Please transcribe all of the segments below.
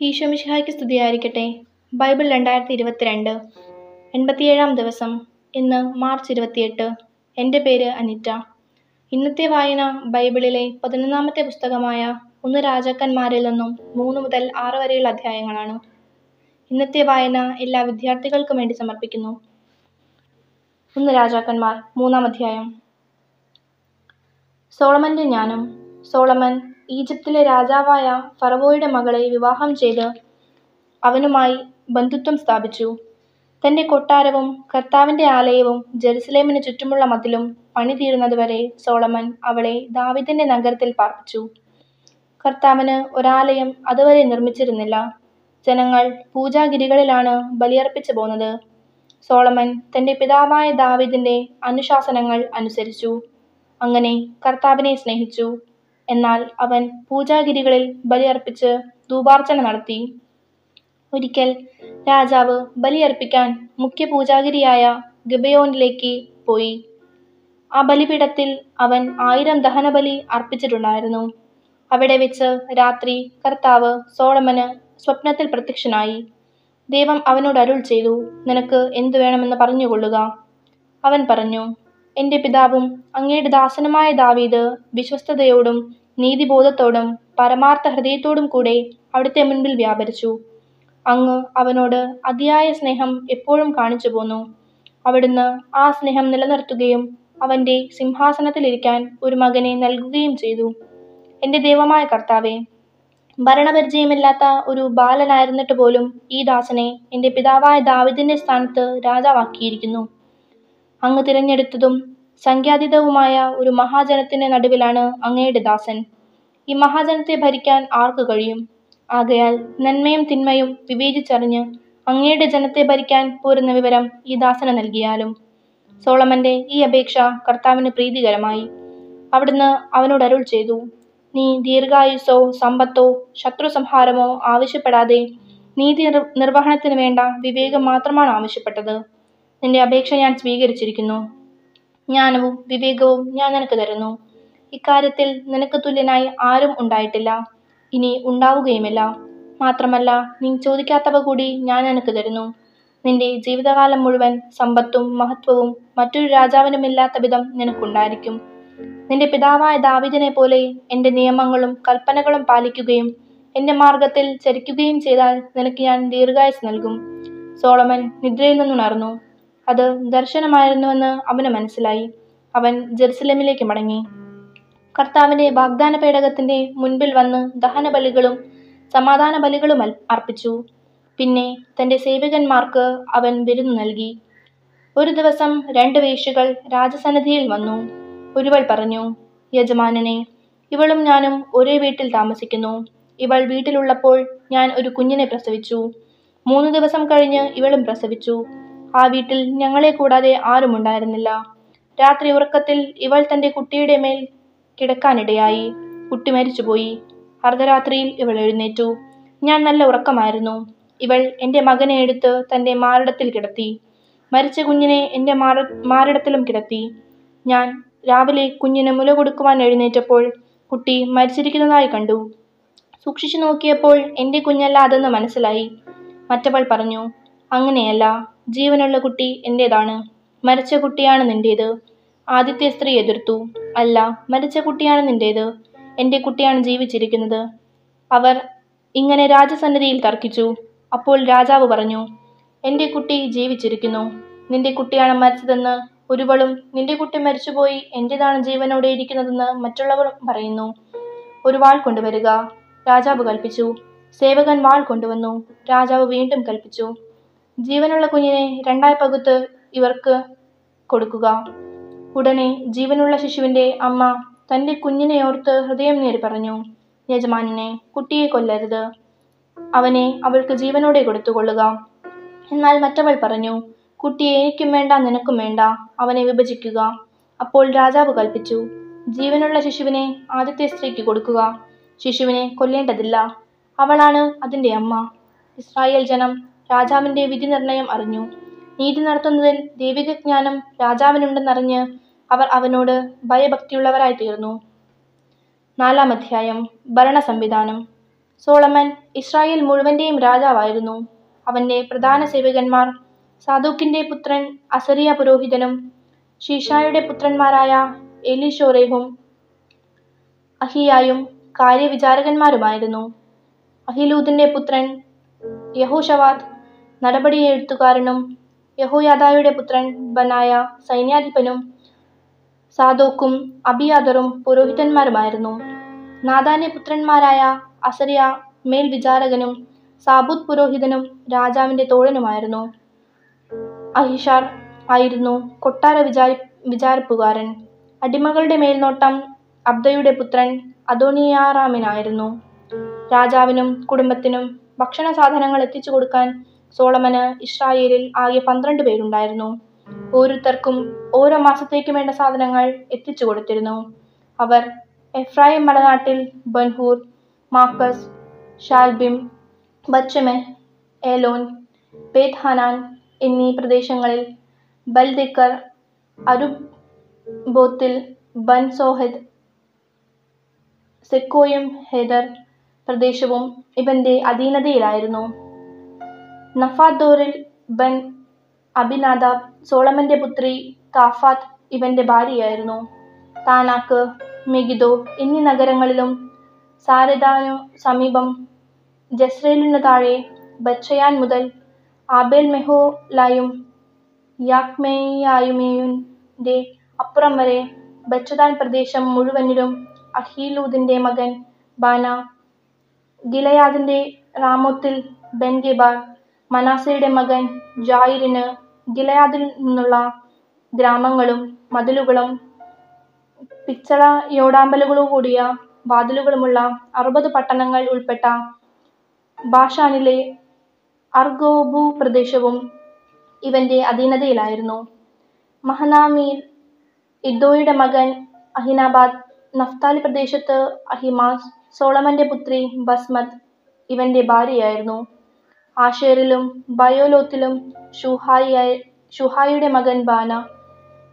ഈശോമിശിഹായ്ക്ക് സ്തുതിയായിരിക്കട്ടെ. ബൈബിൾ രണ്ടായിരത്തി ഇരുപത്തിരണ്ട് എൺപത്തിയേഴാം ദിവസം ഇന്ന് മാർച്ച് ഇരുപത്തിയെട്ട്. എന്റെ പേര് അനിറ്റ. ഇന്നത്തെ വായന ബൈബിളിലെ പതിനൊന്നാമത്തെ പുസ്തകമായ ഒന്ന് രാജാക്കന്മാരിൽ നിന്നും മൂന്ന് മുതൽ ആറ് വരെയുള്ള അധ്യായങ്ങളാണ്. ഇന്നത്തെ വായന എല്ലാ വിദ്യാർത്ഥികൾക്കും വേണ്ടി സമർപ്പിക്കുന്നു. ഒന്ന് രാജാക്കന്മാർ മൂന്നാം അധ്യായം. സോളമന്റെ ജ്ഞാനം. സോളമൻ ഈജിപ്തിലെ രാജാവായ ഫറവോയുടെ മകളെ വിവാഹം ചെയ്ത് അവനുമായി ബന്ധുത്വം സ്ഥാപിച്ചു. തന്റെ കൊട്ടാരവും കർത്താവിന്റെ ആലയവും ജെറുസലേമിന് ചുറ്റുമുള്ള മതിലും പണിതീരുന്നതുവരെ സോളമൻ അവളെ ദാവിദിന്റെ നഗരത്തിൽ പാർപ്പിച്ചു. കർത്താവിന് ഒരാലയം അതുവരെ നിർമ്മിച്ചിരുന്നില്ല. ജനങ്ങൾ പൂജാഗിരികളിലാണ് ബലിയർപ്പിച്ചു പോന്നത്. സോളമൻ തന്റെ പിതാവായ ദാവിദിന്റെ അനുശാസനങ്ങൾ അനുസരിച്ചു. അങ്ങനെ കർത്താവിനെ സ്നേഹിച്ചു. എന്നാൽ അവൻ പൂജാഗിരികളിൽ ബലിയർപ്പിച്ച് ധൂപാർച്ചന നടത്തി. ഒരിക്കൽ രാജാവ് ബലിയർപ്പിക്കാൻ മുഖ്യ പൂജാഗിരിയായ ഗബയോണിലേക്ക് പോയി. ആ ബലിപീഠത്തിൽ അവൻ ആയിരം ദഹനബലി അർപ്പിച്ചിട്ടുണ്ടായിരുന്നു. അവിടെ വെച്ച് രാത്രി കർത്താവ് സോളമന് സ്വപ്നത്തിൽ പ്രത്യക്ഷനായി. ദൈവം അവനോട് അരുൾ ചെയ്തു നിനക്ക് എന്തു വേണമെന്ന് പറഞ്ഞുകൊള്ളുക. അവൻ പറഞ്ഞു എന്റെ പിതാവും അങ്ങയുടെ ദാസനുമായ ദാവീദ് വിശ്വസ്തതയോടും നീതിബോധത്തോടും പരമാർത്ഥ ഹൃദയത്തോടും കൂടെ അവിടുത്തെ മുൻപിൽ വ്യാപരിച്ചു. അങ്ങ് അവനോട് അതിയായ സ്നേഹം എപ്പോഴും കാണിച്ചു പോന്നു. അവിടുന്ന് ആ സ്നേഹം നിലനിർത്തുകയും അവന്റെ സിംഹാസനത്തിലിരിക്കാൻ ഒരു മകനെ നൽകുകയും ചെയ്തു. എന്റെ ദൈവമായ കർത്താവെ ഭരണപരിചയമില്ലാത്ത ഒരു ബാലനായിരുന്നിട്ട് പോലും ഈ ദാസനെ എന്റെ പിതാവായ ദാവിദിന്റെ സ്ഥാനത്ത് രാജാവാക്കിയിരിക്കുന്നു. അങ്ങ് തിരഞ്ഞെടുത്തതും സംഖ്യാതീതവുമായ ഒരു മഹാജനത്തിന് നടുവിലാണ് അങ്ങയുടെ ദാസൻ. ഈ മഹാജനത്തെ ഭരിക്കാൻ ആർക്ക് കഴിയും? ആകയാൽ നന്മയും തിന്മയും വിവേചിച്ചറിഞ്ഞ് അങ്ങയുടെ ജനത്തെ ഭരിക്കാൻ പോരുന്ന വിവരം ഈ ദാസന് നൽകിയാലും. സോളമന്റെ ഈ അപേക്ഷ കർത്താവിന് പ്രീതികരമായി. അവിടുന്ന് അവനോട് അരുൾ ചെയ്തു നീ ദീർഘായുസോ സമ്പത്തോ ശത്രു സംഹാരമോ ആവശ്യപ്പെടാതെ നീതി നിർവഹണത്തിന് വേണ്ട വിവേകം മാത്രമാണ് ആവശ്യപ്പെട്ടത്. നിന്റെ അപേക്ഷ ഞാൻ സ്വീകരിച്ചിരിക്കുന്നു. ജ്ഞാനവും വിവേകവും ഞാൻ നിനക്ക് തരുന്നു. ഇക്കാര്യത്തിൽ നിനക്ക് തുല്യനായി ആരും ഉണ്ടായിട്ടില്ല. ഇനി ഉണ്ടാവുകയുമില്ല. മാത്രമല്ല നീ ചോദിക്കാത്തവ കൂടി ഞാൻ നിനക്ക് തരുന്നു. നിന്റെ ജീവിതകാലം മുഴുവൻ സമ്പത്തും മഹത്വവും മറ്റൊരു രാജാവിനുമില്ലാത്ത വിധം നിനക്കുണ്ടായിരിക്കും. നിന്റെ പിതാവായ ദാവിദിനെ പോലെ എന്റെ നിയമങ്ങളും കൽപ്പനകളും പാലിക്കുകയും എന്റെ മാർഗത്തിൽ ചരിക്കുകയും ചെയ്താൽ നിനക്ക് ഞാൻ ദീർഘായുസ് നൽകും. സോളമൻ നിദ്രയിൽ നിന്നുണർന്നു. അത് ദർശനമായിരുന്നുവെന്ന് അവന് മനസ്സിലായി. അവൻ ജെറുസലമിലേക്ക് മടങ്ങി. കർത്താവിന്റെ വാഗ്ദാന പേടകത്തിന്റെ മുൻപിൽ വന്ന് ദഹന ബലികളും സമാധാന ബലികളും അർപ്പിച്ചു. പിന്നെ തന്റെ സേവകന്മാർക്ക് അവൻ വിരുന്നു നൽകി. ഒരു ദിവസം രണ്ട് വേശ്യകൾ രാജസന്നിധിയിൽ വന്നു. ഒരുവൾ പറഞ്ഞു യജമാനനെ ഇവളും ഞാനും ഒരേ വീട്ടിൽ താമസിക്കുന്നു. ഇവൾ വീട്ടിലുള്ളപ്പോൾ ഞാൻ ഒരു കുഞ്ഞിനെ പ്രസവിച്ചു. മൂന്ന് ദിവസം കഴിഞ്ഞ് ഇവളും പ്രസവിച്ചു. ആ വീട്ടിൽ ഞങ്ങളെ കൂടാതെ ആരും ഉണ്ടായിരുന്നില്ല. രാത്രി ഉറക്കത്തിൽ ഇവൾ തന്റെ കുട്ടിയുടെ മേൽ കിടക്കാനിടയായി. കുട്ടി മരിച്ചുപോയി. അർദ്ധരാത്രിയിൽ ഇവൾ എഴുന്നേറ്റു. ഞാൻ നല്ല ഉറക്കമായിരുന്നു. ഇവൾ എന്റെ മകനെ എടുത്ത് തന്റെ മാറിടത്തിൽ കിടത്തി. മരിച്ച കുഞ്ഞിനെ എന്റെ മാറിടത്തിലും കിടത്തി. ഞാൻ രാവിലെ കുഞ്ഞിന് മുല കൊടുക്കുവാൻ എഴുന്നേറ്റപ്പോൾ കുട്ടി മരിച്ചിരിക്കുന്നതായി കണ്ടു. സൂക്ഷിച്ചു നോക്കിയപ്പോൾ എന്റെ കുഞ്ഞല്ല അതെന്ന് മനസ്സിലായി. മറ്റവൾ പറഞ്ഞു അങ്ങനെയല്ല ജീവനുള്ള കുട്ടി എന്റേതാണ് മരിച്ച കുട്ടിയാണ് നിന്റേത്. ആദ്യത്തെ സ്ത്രീ എതിർത്തു. അല്ല മരിച്ച കുട്ടിയാണ് നിന്റേത്. എന്റെ കുട്ടിയാണ് ജീവിച്ചിരിക്കുന്നത്. അവർ ഇങ്ങനെ രാജസന്നിധിയിൽ തർക്കിച്ചു. അപ്പോൾ രാജാവ് പറഞ്ഞു എന്റെ കുട്ടി ജീവിച്ചിരിക്കുന്നു. നിന്റെ കുട്ടിയാണ് മരിച്ചതെന്ന് ഒരുവളും നിന്റെ കുട്ടി മരിച്ചുപോയി എന്റേതാണ് ജീവനോടെ ഇരിക്കുന്നതെന്ന് മറ്റുള്ളവർ പറയുന്നു. ഒരു വാൾ കൊണ്ടുവരിക. രാജാവ് കൽപ്പിച്ചു. സേവകൻ വാൾ കൊണ്ടുവന്നു. രാജാവ് വീണ്ടും കൽപ്പിച്ചു. ജീവനുള്ള കുഞ്ഞിനെ രണ്ടായി പകുത്ത് ഇവർക്ക് കൊടുക്കുക. ഉടനെ ജീവനുള്ള ശിശുവിന്റെ അമ്മ തന്റെ കുഞ്ഞിനെ ഓർത്ത് ഹൃദയം നേരി പറഞ്ഞു യജമാനെ കുട്ടിയെ കൊല്ലരുത്. അവനെ അവൾക്ക് ജീവനോടെ കൊടുത്തുകൊള്ളുക. എന്നാൽ മറ്റവൾ പറഞ്ഞു കുട്ടിയെ എനിക്കും വേണ്ട നിനക്കും വേണ്ട. അവനെ വിഭജിക്കുക. അപ്പോൾ രാജാവ് കൽപ്പിച്ചു ജീവനുള്ള ശിശുവിനെ ആദ്യത്തെ സ്ത്രീക്ക് കൊടുക്കുക. ശിശുവിനെ കൊല്ലേണ്ടതില്ല. അവളാണ് അതിന്റെ അമ്മ. ഇസ്രായേൽ ജനം രാജാവിന്റെ വിധി നിർണയം അറിഞ്ഞു. നീതി നടത്തുന്നതിൽ ദൈവിക ജ്ഞാനം രാജാവിനുണ്ടെന്നറിഞ്ഞ് അവർ അവനോട് ഭയഭക്തിയുള്ളവരായി തീർന്നു നാലാം അധ്യായം. ഭരണ സംവിധാനം സോളമൻ ഇസ്രായേൽ മുഴുവന്റെയും രാജാവായിരുന്നു. അവന്റെ പ്രധാന സേവകന്മാർ സാധുക്കിന്റെ പുത്രൻ അസറിയ പുരോഹിതനും ഷീഷായുടെ പുത്രന്മാരായ എലിഷോറേഹും അഹിയായും കാര്യവിചാരകന്മാരുമായിരുന്നു. അഹിലൂദിന്റെ പുത്രൻ യഹോഷവാദ് നടപടി എഴുത്തുകാരനും യഹോയാദായുടെ പുത്രൻ ബനായ സൈന്യാധിപനും സാദോക്കും അബിയാദറും പുരോഹിതന്മാരുമായിരുന്നു. നാദാന്റെ പുത്രന്മാരായ അസറിയ മേൽവിചാരകനും സാബൂത് പുരോഹിതനും രാജാവിന്റെ തോഴനുമായിരുന്നു. അഹിഷാർ ആയിരുന്നു കൊട്ടാര വിചാരി വിചാരിപ്പുകാരൻ. അടിമകളുടെ മേൽനോട്ടം അബ്ദയുടെ പുത്രൻ അദോനിയാറാമിനായിരുന്നു. രാജാവിനും കുടുംബത്തിനും ഭക്ഷണ സാധനങ്ങൾ എത്തിച്ചു കൊടുക്കാൻ സോളമന് ഇസ്രായേലിൽ ആകെ പന്ത്രണ്ട് പേരുണ്ടായിരുന്നു. ഓരോരുത്തർക്കും ഓരോ മാസത്തേക്ക് വേണ്ട സാധനങ്ങൾ എത്തിച്ചു കൊടുത്തിരുന്നു. അവർ എഫ്രായിം മലനാട്ടിൽ ബൻഹൂർ മാക്കസ് ഷാൽബിം ബച്ചമെ ഏലോൻ ബേത്ഹാനാൻ എന്നീ പ്രദേശങ്ങളിൽ ബൽദിക്കർ അരുബോത്തിൽ ബൻ സോഹദ് സെക്കോയും ഹെദർ പ്രദേശവും ഇവന്റെ അധീനതയിലായിരുന്നു. നഫാദോറിൽ ബൻ അബിനാദാബ് സോളമന്റെ പുത്രി കാഫാത്ത് ഇവന്റെ ഭാര്യയായിരുന്നു. താനാക്ക് മെഗിദോ എന്നീ നഗരങ്ങളിലും സാരദാനു സമീപം ജസ്രേലിനു താഴെ ബച്ചയാൻ മുതൽ ആബേൽ മെഹോലായും യാക്മേയായുമേയുടെ അപ്പുറം വരെ ബച്ചദാൻ പ്രദേശം മുഴുവനിലും അഹീലൂദിന്റെ മകൻ ബാന ഗിലയാദിന്റെ റാമോത്തിൽ ബെൻഗെബാർ മനാസയുടെ മകൻ ജായിരിന് ഗിലയാദിൽ നിന്നുള്ള ഗ്രാമങ്ങളും മതിലുകളും പിച്ചള യോടാമ്പലുകളുകൂടിയ വാതിലുകളുമുള്ള അറുപത് പട്ടണങ്ങൾ ഉൾപ്പെട്ട ബാഷാനിലെ അർഗോബു പ്രദേശവും ഇവന്റെ അധീനതയിലായിരുന്നു. മഹനാമിയിൽ ഇദ്ദോയുടെ മകൻ അഹിനാബാദ് നഫ്താലി പ്രദേശത്ത് അഹിമാസ് സോളമന്റെ പുത്രി ബസ്മത് ഇവന്റെ ഭാര്യയായിരുന്നു. ആഷേറിലും ബയോലോത്തിലും ഷൂഹായി ഷുഹായിയുടെ മകൻ ബാന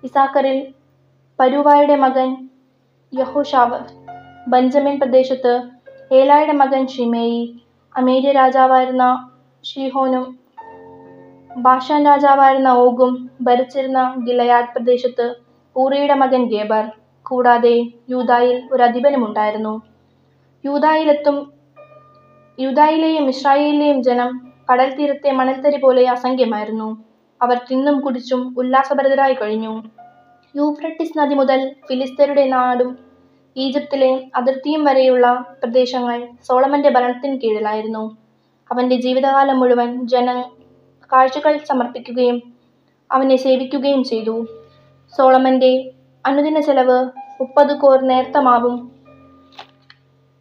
ഇസാക്കറിൽ പരുവായുടെ മകൻ യഹോഷാവ് ബഞ്ചമിൻ പ്രദേശത്ത് ഏലായുടെ മകൻ ഷിമേയി അമേരിയ രാജാവായിരുന്ന ഷീഹോനും ബാഷാൻ രാജാവായിരുന്ന ഓഗും ഭരിച്ചിരുന്ന ഗിലയാദ് പ്രദേശത്ത് ഊറിയുടെ മകൻ ഗേബർ കൂടാതെ യൂതായിൽ ഒരു അധിപനുമുണ്ടായിരുന്നു യൂതായിലെത്തും യൂതായിലെയും ഇസ്രായേലിലെയും ജനം കടൽ തീരത്തെ മണൽത്തരി പോലെ അസംഖ്യമായിരുന്നു. അവർ തിന്നും കുടിച്ചും ഉല്ലാസഭരിതരായി കഴിഞ്ഞു. യൂഫ്രട്ടിസ് നദി മുതൽ ഫിലിസ്തീനയുടെ നാടും ഈജിപ്തിലെ അതിർത്തിയും വരെയുള്ള പ്രദേശങ്ങൾ സോളമന്റെ ഭരണത്തിന് കീഴിലായിരുന്നു. അവന്റെ ജീവിതകാലം മുഴുവൻ ജന കാഴ്ചകൾ സമർപ്പിക്കുകയും അവനെ സേവിക്കുകയും ചെയ്തു. സോളമന്റെ അനുദിന ചെലവ് മുപ്പത് കോർ നേർത്ത മാവും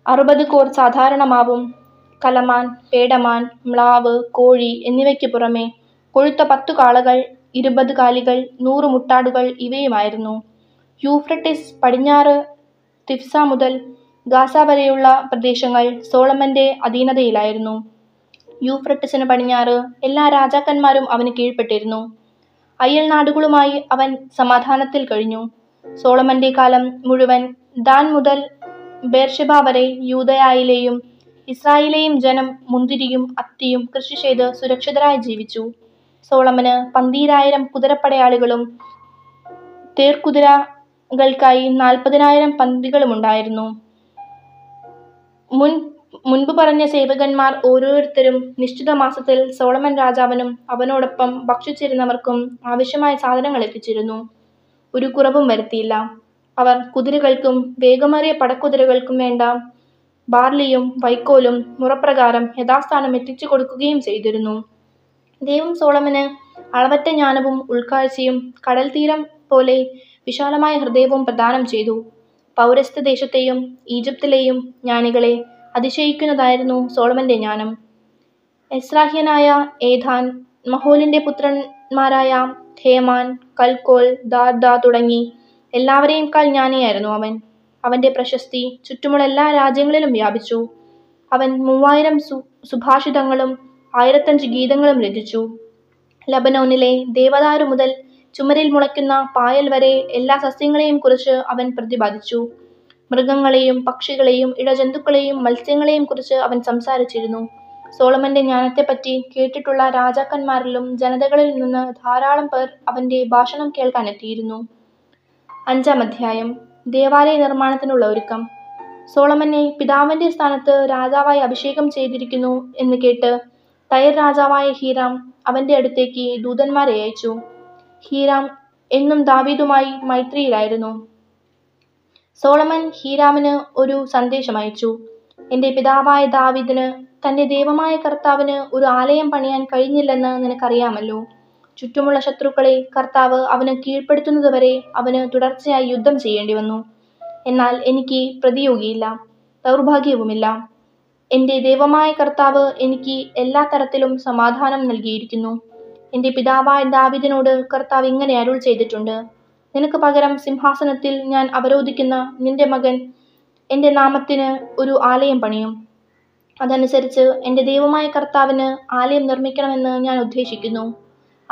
അറുപത് കോർ സാധാരണ മാവും കലമാൻ പേടമാൻ മ്ലാവ് കോഴി എന്നിവയ്ക്ക് പുറമെ കൊഴുത്ത പത്തു കാളകൾ ഇരുപത് കാലികൾ നൂറ് മുട്ടാടുകൾ ഇവയുമായിരുന്നു. യൂഫ്രട്ടിസ് പടിഞ്ഞാറ് തിഫ്സ മുതൽ ഗാസ വരെയുള്ള പ്രദേശങ്ങൾ സോളമന്റെ അധീനതയിലായിരുന്നു. യൂഫ്രട്ടിസിന് പടിഞ്ഞാറ് എല്ലാ രാജാക്കന്മാരും അവന് കീഴ്പ്പെട്ടിരുന്നു. അയൽ നാടുകളുമായി അവൻ സമാധാനത്തിൽ കഴിഞ്ഞു. സോളമന്റെ കാലം മുഴുവൻ ദാൻ മുതൽ ബേർഷെബ വരെ യൂതയായിലെയും ഇസ്രായേലെയും ജനം മുന്തിരിയും അത്തിയും കൃഷി ചെയ്ത് സുരക്ഷിതരായി ജീവിച്ചു. സോളമന് പന്തീരായിരം കുതിരപ്പടയാളികളും തേർക്കുതിരകൾക്കായി നാൽപ്പതിനായിരം പന്തികളുമുണ്ടായിരുന്നു. മുൻ മുൻപ് പറഞ്ഞ സേവകന്മാർ ഓരോരുത്തരും നിശ്ചിത മാസത്തിൽ സോളമൻ രാജാവിനും അവനോടൊപ്പം ഭക്ഷിച്ചിരുന്നവർക്കും ആവശ്യമായ സാധനങ്ങൾ എത്തിച്ചിരുന്നു. ഒരു കുറവും വരുത്തിയില്ല. അവർ കുതിരകൾക്കും വേഗമേറിയ പടക്കുതിരകൾക്കും വേണ്ട ബാർലിയും വൈക്കോലും മുറപ്രകാരം യഥാസ്ഥാനം എത്തിച്ചു കൊടുക്കുകയും ചെയ്തിരുന്നു. ദൈവം സോളമന് അളവറ്റ ജ്ഞാനവും ഉൾക്കാഴ്ചയും കടൽ തീരം പോലെ വിശാലമായ ഹൃദയവും പ്രദാനം ചെയ്തു. പൗരസ്ത്യ ദേശത്തെയും ഈജിപ്തിലെയും ജ്ഞാനികളെ അതിശയിക്കുന്നതായിരുന്നു സോളമന്റെ ജ്ഞാനം. എസ്രാഹ്യനായ ഏഥാൻ മഹോലിന്റെ പുത്രന്മാരായ ഹേമാൻ കൽക്കോൽ ദാദ തുടങ്ങി എല്ലാവരെയും കാൽ ജ്ഞാനിയായിരുന്നു അവൻ. അവന്റെ പ്രശസ്തി ചുറ്റുമുള്ള എല്ലാ രാജ്യങ്ങളിലും വ്യാപിച്ചു. അവൻ മൂവായിരം സു സുഭാഷിതങ്ങളും ആയിരത്തഞ്ച് ഗീതങ്ങളും രചിച്ചു. ലബനോനിലെ ദേവദാരു മുതൽ ചുമരിൽ മുളയ്ക്കുന്ന പായൽ വരെ എല്ലാ സസ്യങ്ങളെയും കുറിച്ച് അവൻ പ്രതിപാദിച്ചു. മൃഗങ്ങളെയും പക്ഷികളെയും ഇഴജന്തുക്കളെയും മത്സ്യങ്ങളെയും കുറിച്ച് അവൻ സംസാരിച്ചിരുന്നു. സോളമന്റെ ജ്ഞാനത്തെപ്പറ്റി കേട്ടിട്ടുള്ള രാജാക്കന്മാരിലും ജനതകളിൽ നിന്ന് ധാരാളം പേർ അവന്റെ ഭാഷണം കേൾക്കാനെത്തിയിരുന്നു. അഞ്ചാം അധ്യായം. ദേവാലയ നിർമ്മാണത്തിനുള്ള ഒരുക്കം. സോളമനെ പിതാവിന്റെ സ്ഥാനത്ത് രാജാവായി അഭിഷേകം ചെയ്തിരിക്കുന്നു എന്ന് കേട്ട് തൈർ രാജാവായ ഹീറാം അവന്റെ അടുത്തേക്ക് ദൂതന്മാരെ അയച്ചു. ഹീറാം എന്നും ദാവീദുമായി മൈത്രിയിലായിരുന്നു. സോളമൻ ഹീരാമിന് ഒരു സന്ദേശം അയച്ചു. എന്റെ പിതാവായ ദാവീദിന് തന്റെ ദൈവമായ കർത്താവിന് ഒരു ആലയം പണിയാൻ കഴിഞ്ഞില്ലെന്ന് നിനക്കറിയാമല്ലോ. ചുറ്റുമുള്ള ശത്രുക്കളെ കർത്താവ് അവന് കീഴ്പ്പെടുത്തുന്നതുവരെ അവന് തുടർച്ചയായി യുദ്ധം ചെയ്യേണ്ടി വന്നു. എന്നാൽ എനിക്ക് പ്രതിയോഗിയില്ല ദൗർഭാഗ്യവുമില്ല. എന്റെ ദൈവമായ കർത്താവ് എനിക്ക് എല്ലാ തരത്തിലും സമാധാനം നൽകിയിരിക്കുന്നു. എന്റെ പിതാവായ ദാവിദിനോട് കർത്താവ് ഇങ്ങനെ അരുൾ ചെയ്തിട്ടുണ്ട്. നിനക്ക് പകരം സിംഹാസനത്തിൽ ഞാൻ അവരോധിക്കുന്ന നിന്റെ മകൻ എന്റെ നാമത്തിന് ഒരു ആലയം പണിയും. അതനുസരിച്ച് എന്റെ ദൈവമായ കർത്താവിന് ആലയം നിർമ്മിക്കണമെന്ന് ഞാൻ ഉദ്ദേശിക്കുന്നു.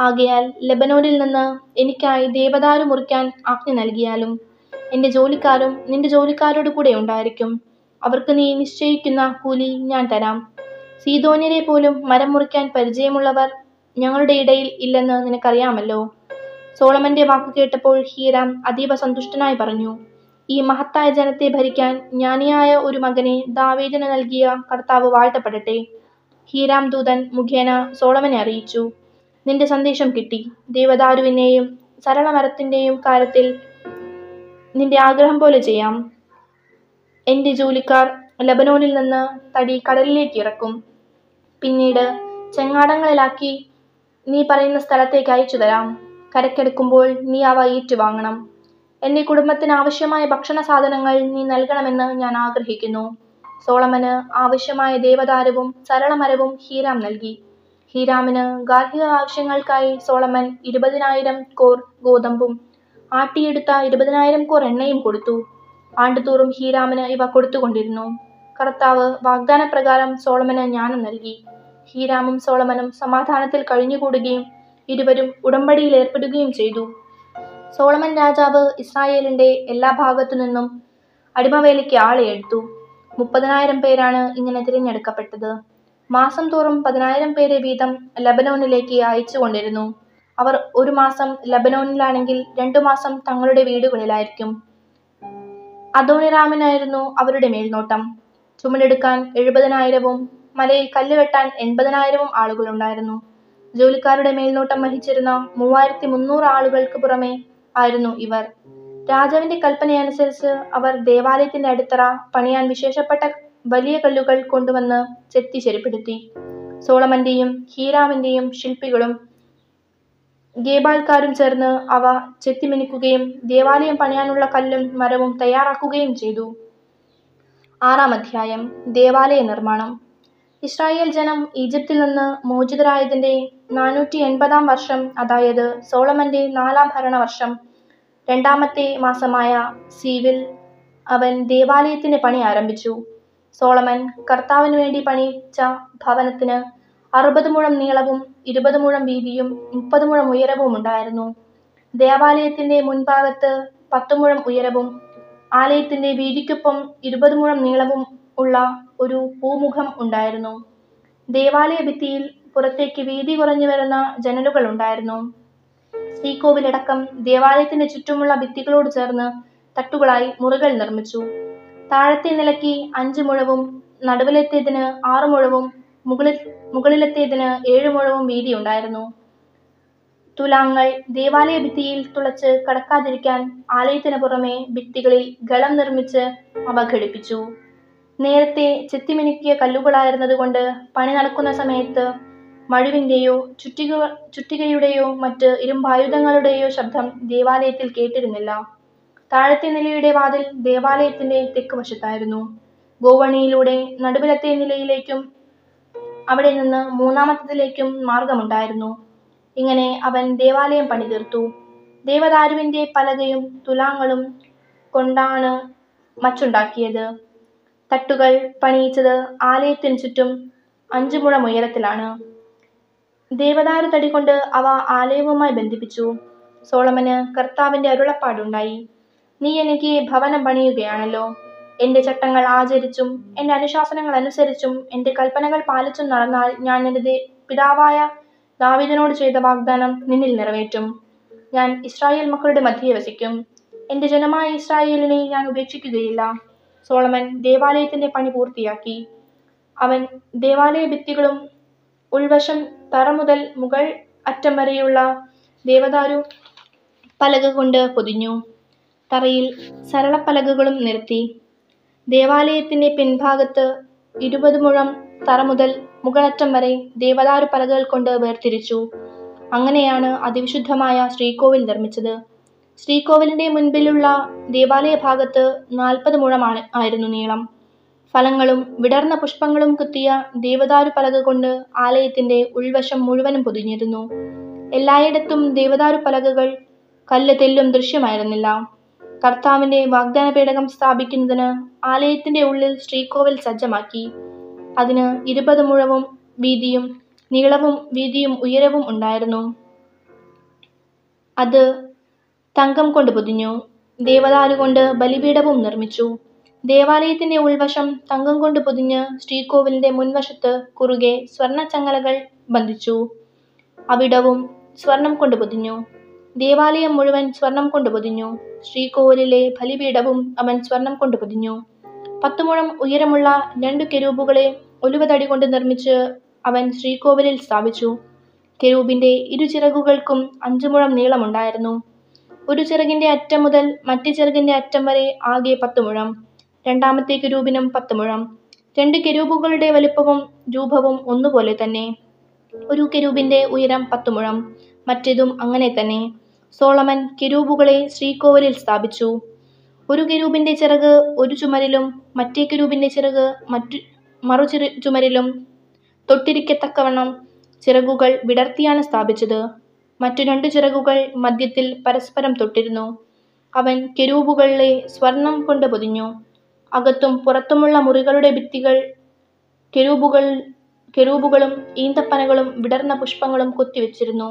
ആകയാൽ ലെബനോനിൽ നിന്ന് എനിക്കായി ദേവദാരു മുറിക്കാൻ ആജ്ഞ നൽകിയാലും എന്റെ ജോലിക്കാരും നിന്റെ ജോലിക്കാരോട് കൂടെ ഉണ്ടായിരിക്കും. അവർക്ക് നീ നിശ്ചയിക്കുന്ന കൂലി ഞാൻ തരാം. സീതോന്യരെ പോലും മരം മുറിക്കാൻ പരിചയമുള്ളവർ ഞങ്ങളുടെ ഇടയിൽ ഇല്ലെന്ന് നിനക്കറിയാമല്ലോ. സോളമന്റെ വാക്ക് കേട്ടപ്പോൾ ഹീരാം അതീവ സന്തുഷ്ടനായി പറഞ്ഞു ഈ മഹത്തായ ജനത്തെ ഭരിക്കാൻ ജ്ഞാനിയായ ഒരു മകനെ ദാവേദിന് നൽകിയ കർത്താവ് വാഴ്ത്തപ്പെടട്ടെ. ഹീരാം ദൂതൻ മുഖേന സോളമനെ അറിയിച്ചു. നിന്റെ സന്ദേശം കിട്ടി. ദേവദാരുവിനെയും സരളമരത്തിന്റെയും കാര്യത്തിൽ നിന്റെ ആഗ്രഹം പോലെ ചെയ്യാം. എന്റെ ജോലിക്കാർ ലബനോനിൽ നിന്ന് തടി കടലിലേക്ക് ഇറക്കും. പിന്നീട് ചെങ്ങാടങ്ങളിലാക്കി നീ പറയുന്ന സ്ഥലത്തേക്ക് അയച്ചു തരാം. കരക്കെടുക്കുമ്പോൾ നീ അവ ഏറ്റുവാങ്ങണം. എന്റെ കുടുംബത്തിന് ആവശ്യമായ ഭക്ഷണ സാധനങ്ങൾ നീ നൽകണമെന്ന് ഞാൻ ആഗ്രഹിക്കുന്നു. സോളമന് ആവശ്യമായ ദേവദാരവും സരളമരവും ഹീരാം നൽകി. ഹീരാമിന് ഗാർഹിക ആവശ്യങ്ങൾക്കായി സോളമൻ ഇരുപതിനായിരം കോർ ഗോതമ്പും ആട്ടിയെടുത്ത ഇരുപതിനായിരം കോർ എണ്ണയും കൊടുത്തു. ആണ്ടുതോറും ഹീരാമിന് ഇവ കൊടുത്തുകൊണ്ടിരുന്നു. കർത്താവ് വാഗ്ദാനപ്രകാരം സോളമന് ജ്ഞാനം നൽകി. ഹീരാമും സോളമനും സമാധാനത്തിൽ കഴിഞ്ഞുകൂടുകയും ഇരുവരും ഉടമ്പടിയിൽ ഏർപ്പെടുകയും ചെയ്തു. സോളമൻ രാജാവ് ഇസ്രായേലിന്റെ എല്ലാ ഭാഗത്തു നിന്നും അടിമവേലയ്ക്ക് ആളെ എടുത്തു. മുപ്പതിനായിരം പേരാണ് ഇങ്ങനെ തിരഞ്ഞെടുക്കപ്പെട്ടത്. മാസം തോറും പതിനായിരം പേരെ വീതം ലബനോനിലേക്ക് അയച്ചുകൊണ്ടിരുന്നു. അവർ ഒരു മാസം ലബനോനിലാണെങ്കിൽ രണ്ടു മാസം തങ്ങളുടെ വീടുകളിലായിരിക്കും. അദോണിറാമിനായിരുന്നു അവരുടെ മേൽനോട്ടം. ചുമലെടുക്കാൻ എഴുപതിനായിരവും മലയിൽ കല്ല് വെട്ടാൻ എൺപതിനായിരവും ആളുകളുണ്ടായിരുന്നു. ജോലിക്കാരുടെ മേൽനോട്ടം വഹിച്ചിരുന്ന മൂവായിരത്തി മുന്നൂറ് ആളുകൾക്ക് പുറമെ ആയിരുന്നു ഇവർ. രാജാവിന്റെ കൽപ്പനയനുസരിച്ച് അവർ ദേവാലയത്തിന്റെ അടിത്തറ പണിയാൻ വിശേഷപ്പെട്ട വലിയ കല്ലുകൾ കൊണ്ടുവന്ന് ചെത്തി ശരിപ്പെടുത്തി. സോളമന്റെയും ഹീരാമിന്റെയും ശില്പികളും ഗേബാൽക്കാരും ചേർന്ന് അവ ചെത്തിമിനുക്കുകയും ദേവാലയം പണിയാനുള്ള കല്ലും മരവും തയ്യാറാക്കുകയും ചെയ്തു. ആറാം അധ്യായം ദേവാലയ നിർമ്മാണം. ഇസ്രായേൽ ജനം ഈജിപ്തിൽ നിന്ന് മോചിതരായതിന്റെ നാനൂറ്റി എൺപതാം വർഷം അതായത് സോളമന്റെ നാലാം ഭരണവർഷം രണ്ടാമത്തെ മാസമായ സീവിൽ അവൻ ദേവാലയത്തിന്റെ പണി ആരംഭിച്ചു. സോളമൻ കർത്താവിന് വേണ്ടി പണിയിച്ച ഭവനത്തിന് അറുപത് മുഴം നീളവും ഇരുപത് മുഴം വീതിയും മുപ്പത് മുഴം ഉയരവും ഉണ്ടായിരുന്നു. ദേവാലയത്തിന്റെ മുൻഭാഗത്ത് പത്ത് മുഴം ഉയരവും ആലയത്തിന്റെ വീതിക്കൊപ്പം ഇരുപത് മുഴം നീളവും ഉള്ള ഒരു പൂമുഖം ഉണ്ടായിരുന്നു. ദേവാലയ ഭിത്തിയിൽ പുറത്തേക്ക് വീതി കുറഞ്ഞു വരുന്ന ജനലുകൾ ഉണ്ടായിരുന്നു. ശ്രീകോവിലടക്കം ദേവാലയത്തിന്റെ ചുറ്റുമുള്ള ഭിത്തികളോട് ചേർന്ന് തട്ടുകളായി മുറികൾ നിർമ്മിച്ചു. താഴത്തെ നിലയ്ക്ക് അഞ്ച് മുഴവും നടുവിലത്തേതിന് ആറ് മുഴവും മുകളിൽ മുകളിലത്തേതിന് ഏഴ് മുഴവും വീതിയുണ്ടായിരുന്നു തുലാങ്ങൾ ദേവാലയ ഭിത്തിയിൽ തുളച്ച് കടക്കാതിരിക്കാൻ ആലയത്തിന് പുറമെ ഭിത്തികളിൽ ഗളം നിർമ്മിച്ച് അവ ഘടിപ്പിച്ചു നേരത്തെ ചെത്തിമിനുക്കിയ കല്ലുകളായിരുന്നതുകൊണ്ട് പണി നടക്കുന്ന സമയത്ത് മഴുവിന്റെയോ ചുറ്റിക ചുറ്റികയുടെയോ മറ്റ് ഇരുമ്പായുധങ്ങളുടെയോ ശബ്ദം ദേവാലയത്തിൽ കേട്ടിരുന്നില്ല. താഴത്തെ നിലയുടെ വാതിൽ ദേവാലയത്തിന്റെ തെക്ക് വശത്തായിരുന്നു. ഗോവണിയിലൂടെ നടുവിലത്തെ നിലയിലേക്കും അവിടെ നിന്ന് മൂന്നാമത്തതിലേക്കും മാർഗമുണ്ടായിരുന്നു. ഇങ്ങനെ അവൻ ദേവാലയം പണിതീർത്തു ദേവദാരുവിന്റെ പലകയും തുലാങ്ങളും കൊണ്ടാണ് മച്ചുണ്ടാക്കിയത്. തട്ടുകൾ പണിയിച്ചത് ആലയത്തിന് ചുറ്റും അഞ്ചു മുഴം ഉയരത്തിലാണ്. ദേവദാരു തടി കൊണ്ട് അവ ആലയവുമായി ബന്ധിപ്പിച്ചു. സോളമന് കർത്താവിന്റെ അരുളപ്പാടുണ്ടായി. നീ എനിക്ക് ഭവനം പണിയുകയാണല്ലോ. എന്റെ ചട്ടങ്ങൾ ആചരിച്ചും എന്റെ അനുശാസനങ്ങൾ അനുസരിച്ചും എന്റെ കൽപ്പനകൾ പാലിച്ചും നടന്നാൽ ഞാൻ എന്റെ പിതാവായ ദാവിദനോട് ചെയ്ത വാഗ്ദാനം നിന്നിൽ നിറവേറ്റും. ഞാൻ ഇസ്രായേൽ മക്കളുടെ മധ്യേ വസിക്കും. എന്റെ ജനമായ ഇസ്രായേലിനെ ഞാൻ ഉപേക്ഷിക്കുകയില്ല. സോളമൻ ദേവാലയത്തിന്റെ പണി പൂർത്തിയാക്കി. അവൻ ദേവാലയ ഭിത്തികളും ഉൾവശം തറ മുതൽ മുകൾ അറ്റം വരെയുള്ള ദേവദാരു പലക കൊണ്ട് പൊതിഞ്ഞു. തറയിൽ സരളപ്പലകകളും നിർത്തി. ദേവാലയത്തിന്റെ പിൻഭാഗത്ത് ഇരുപത് മുഴം തറ മുതൽ മുകളറ്റം വരെ ദേവദാരു പലകകൾ കൊണ്ട് വേർതിരിച്ചു. അങ്ങനെയാണ് അതിവിശുദ്ധമായ ശ്രീകോവിൽ നിർമ്മിച്ചത്. ശ്രീകോവിലിന്റെ മുൻപിലുള്ള ദേവാലയ ഭാഗത്ത് നാൽപ്പത് മുഴമാണ് ആയിരുന്നു നീളം. ഫലങ്ങളും വിടർന്ന പുഷ്പങ്ങളും കുത്തിയ ദേവദാരു പലക കൊണ്ട് ആലയത്തിന്റെ ഉൾവശം മുഴുവനും പൊതിഞ്ഞിരുന്നു. എല്ലായിടത്തും ദേവദാരു പലകകൾ കല്ല് തെല്ലും ദൃശ്യമായിരുന്നില്ല. കർത്താവിന്റെ വാഗ്ദാന പേടകം സ്ഥാപിക്കുന്നതിന് ആലയത്തിന്റെ ഉള്ളിൽ ശ്രീകോവിൽ സജ്ജമാക്കി. അതിന് ഇരുപത് മുഴവും വീതിയും നീളവും വീതിയും ഉയരവും ഉണ്ടായിരുന്നു. അത് തങ്കം കൊണ്ട് പൊതിഞ്ഞു. ദേവദാരു കൊണ്ട് ബലിപീഠവും നിർമ്മിച്ചു. ദേവാലയത്തിന്റെ ഉൾവശം തങ്കം കൊണ്ട് പൊതിഞ്ഞ് ശ്രീകോവിലിന്റെ മുൻവശത്ത് കുറുകെ സ്വർണ ചങ്ങലകൾ ബന്ധിച്ചു. അവിടവും സ്വർണം കൊണ്ട് പൊതിഞ്ഞു. ദേവാലയം മുഴുവൻ സ്വർണം കൊണ്ട് പൊതിഞ്ഞു. ശ്രീകോവിലിലെ ബലിപീഠവും അവൻ സ്വർണം കൊണ്ട് പൊതിഞ്ഞു. പത്തുമുഴം ഉയരമുള്ള രണ്ടു കെരൂബുകളെ ഒലുവതടി കൊണ്ട് നിർമ്മിച്ച് അവൻ ശ്രീകോവിലിൽ സ്ഥാപിച്ചു. കെരൂബിന്റെ ഇരു ചിറകുകൾക്കും അഞ്ചു മുഴം നീളമുണ്ടായിരുന്നു. ഒരു ചിറകിന്റെ അറ്റം മുതൽ മറ്റു ചിറകിന്റെ അറ്റം വരെ ആകെ പത്തുമുഴം രണ്ടാമത്തെ കെരൂബിനും പത്തുമുഴം രണ്ട് കെരൂബുകളുടെ വലുപ്പവും രൂപവും ഒന്നുപോലെ തന്നെ. ഒരു കെരൂബിന്റെ ഉയരം പത്തുമുഴം മറ്റേതും അങ്ങനെ തന്നെ. സോളമൻ കിരൂപുകളെ ശ്രീകോവിലിൽ സ്ഥാപിച്ചു. ഒരു കിരൂപിന്റെ ചിറക് ഒരു ചുമരിലും മറ്റേ കിരൂപിന്റെ ചിറക് മറ്റു മറു ചിറ ചുമരിലും തൊട്ടിരിക്കത്തക്കവണ്ണം ചിറകുകൾ വിടർത്തിയാണ് സ്ഥാപിച്ചത്. മറ്റു രണ്ട് ചിറകുകൾ മധ്യത്തിൽ പരസ്പരം തൊട്ടിരുന്നു. അവൻ കിരൂപുകളിലെ സ്വർണം കൊണ്ട് പൊതിഞ്ഞു. അകത്തും പുറത്തുമുള്ള മുറികളുടെ ഭിത്തികൾ കെരൂബുകൾ കെരൂബുകളും ഈന്തപ്പനകളും വിടർന്ന പുഷ്പങ്ങളും കൊത്തിവെച്ചിരുന്നു.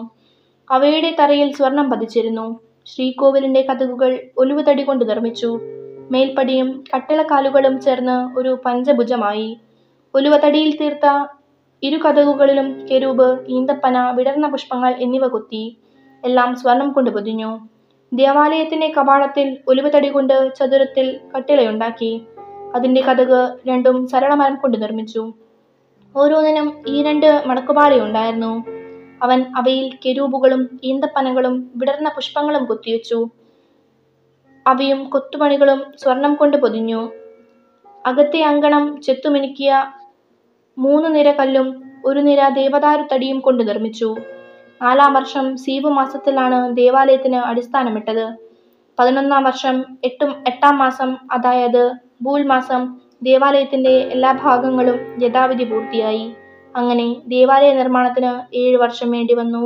അവയുടെ തറയിൽ സ്വർണം പതിച്ചിരുന്നു. ശ്രീകോവിലിന്റെ കതകുകൾ ഒലുവുതടി കൊണ്ട് നിർമ്മിച്ചു. മേൽപ്പടിയും കട്ടിളക്കാലുകളും ചേർന്ന് ഒരു പഞ്ചഭുജമായി. ഒലുവതടിയിൽ തീർത്ത ഇരു കതകുകളിലും കെരൂബ് ഈന്തപ്പന വിടർന്ന പുഷ്പങ്ങൾ എന്നിവ കൊത്തി എല്ലാം സ്വർണം കൊണ്ട് പൊതിഞ്ഞു. ദേവാലയത്തിന്റെ കവാടത്തിൽ ഒലുവതടി കൊണ്ട് ചതുരത്തിൽ കട്ടിളയുണ്ടാക്കി. അതിന്റെ കതക് രണ്ടും സരളമരം കൊണ്ട് നിർമ്മിച്ചു. ഓരോന്നിനും ഈ രണ്ട് മടക്കുപാളിയുണ്ടായിരുന്നു. അവൻ അവയിൽ കെരൂബുകളും ഈന്തപ്പനകളും വിടർന്ന പുഷ്പങ്ങളും കൊത്തിവെച്ചു. അവയും കൊത്തുപണികളും സ്വർണം കൊണ്ട് പൊതിഞ്ഞു. അകത്തെ അങ്കണം ചെത്തുമിനുക്കിയ മൂന്ന് നിര കല്ലും ഒരു നിര ദേവദാരു തടിയും കൊണ്ട് നിർമ്മിച്ചു. നാലാം വർഷം സീബ് മാസത്തിലാണ് ദേവാലയത്തിന് അടിസ്ഥാനമിട്ടത്. പതിനൊന്നാം വർഷം എട്ടും എട്ടാം മാസം അതായത് ബൂൽ മാസം ദേവാലയത്തിന്റെ എല്ലാ ഭാഗങ്ങളും യഥാവിധി പൂർത്തിയായി. അങ്ങനെ ദേവാലയ നിർമ്മാണത്തിന് ഏഴ് വർഷം വേണ്ടി വന്നു.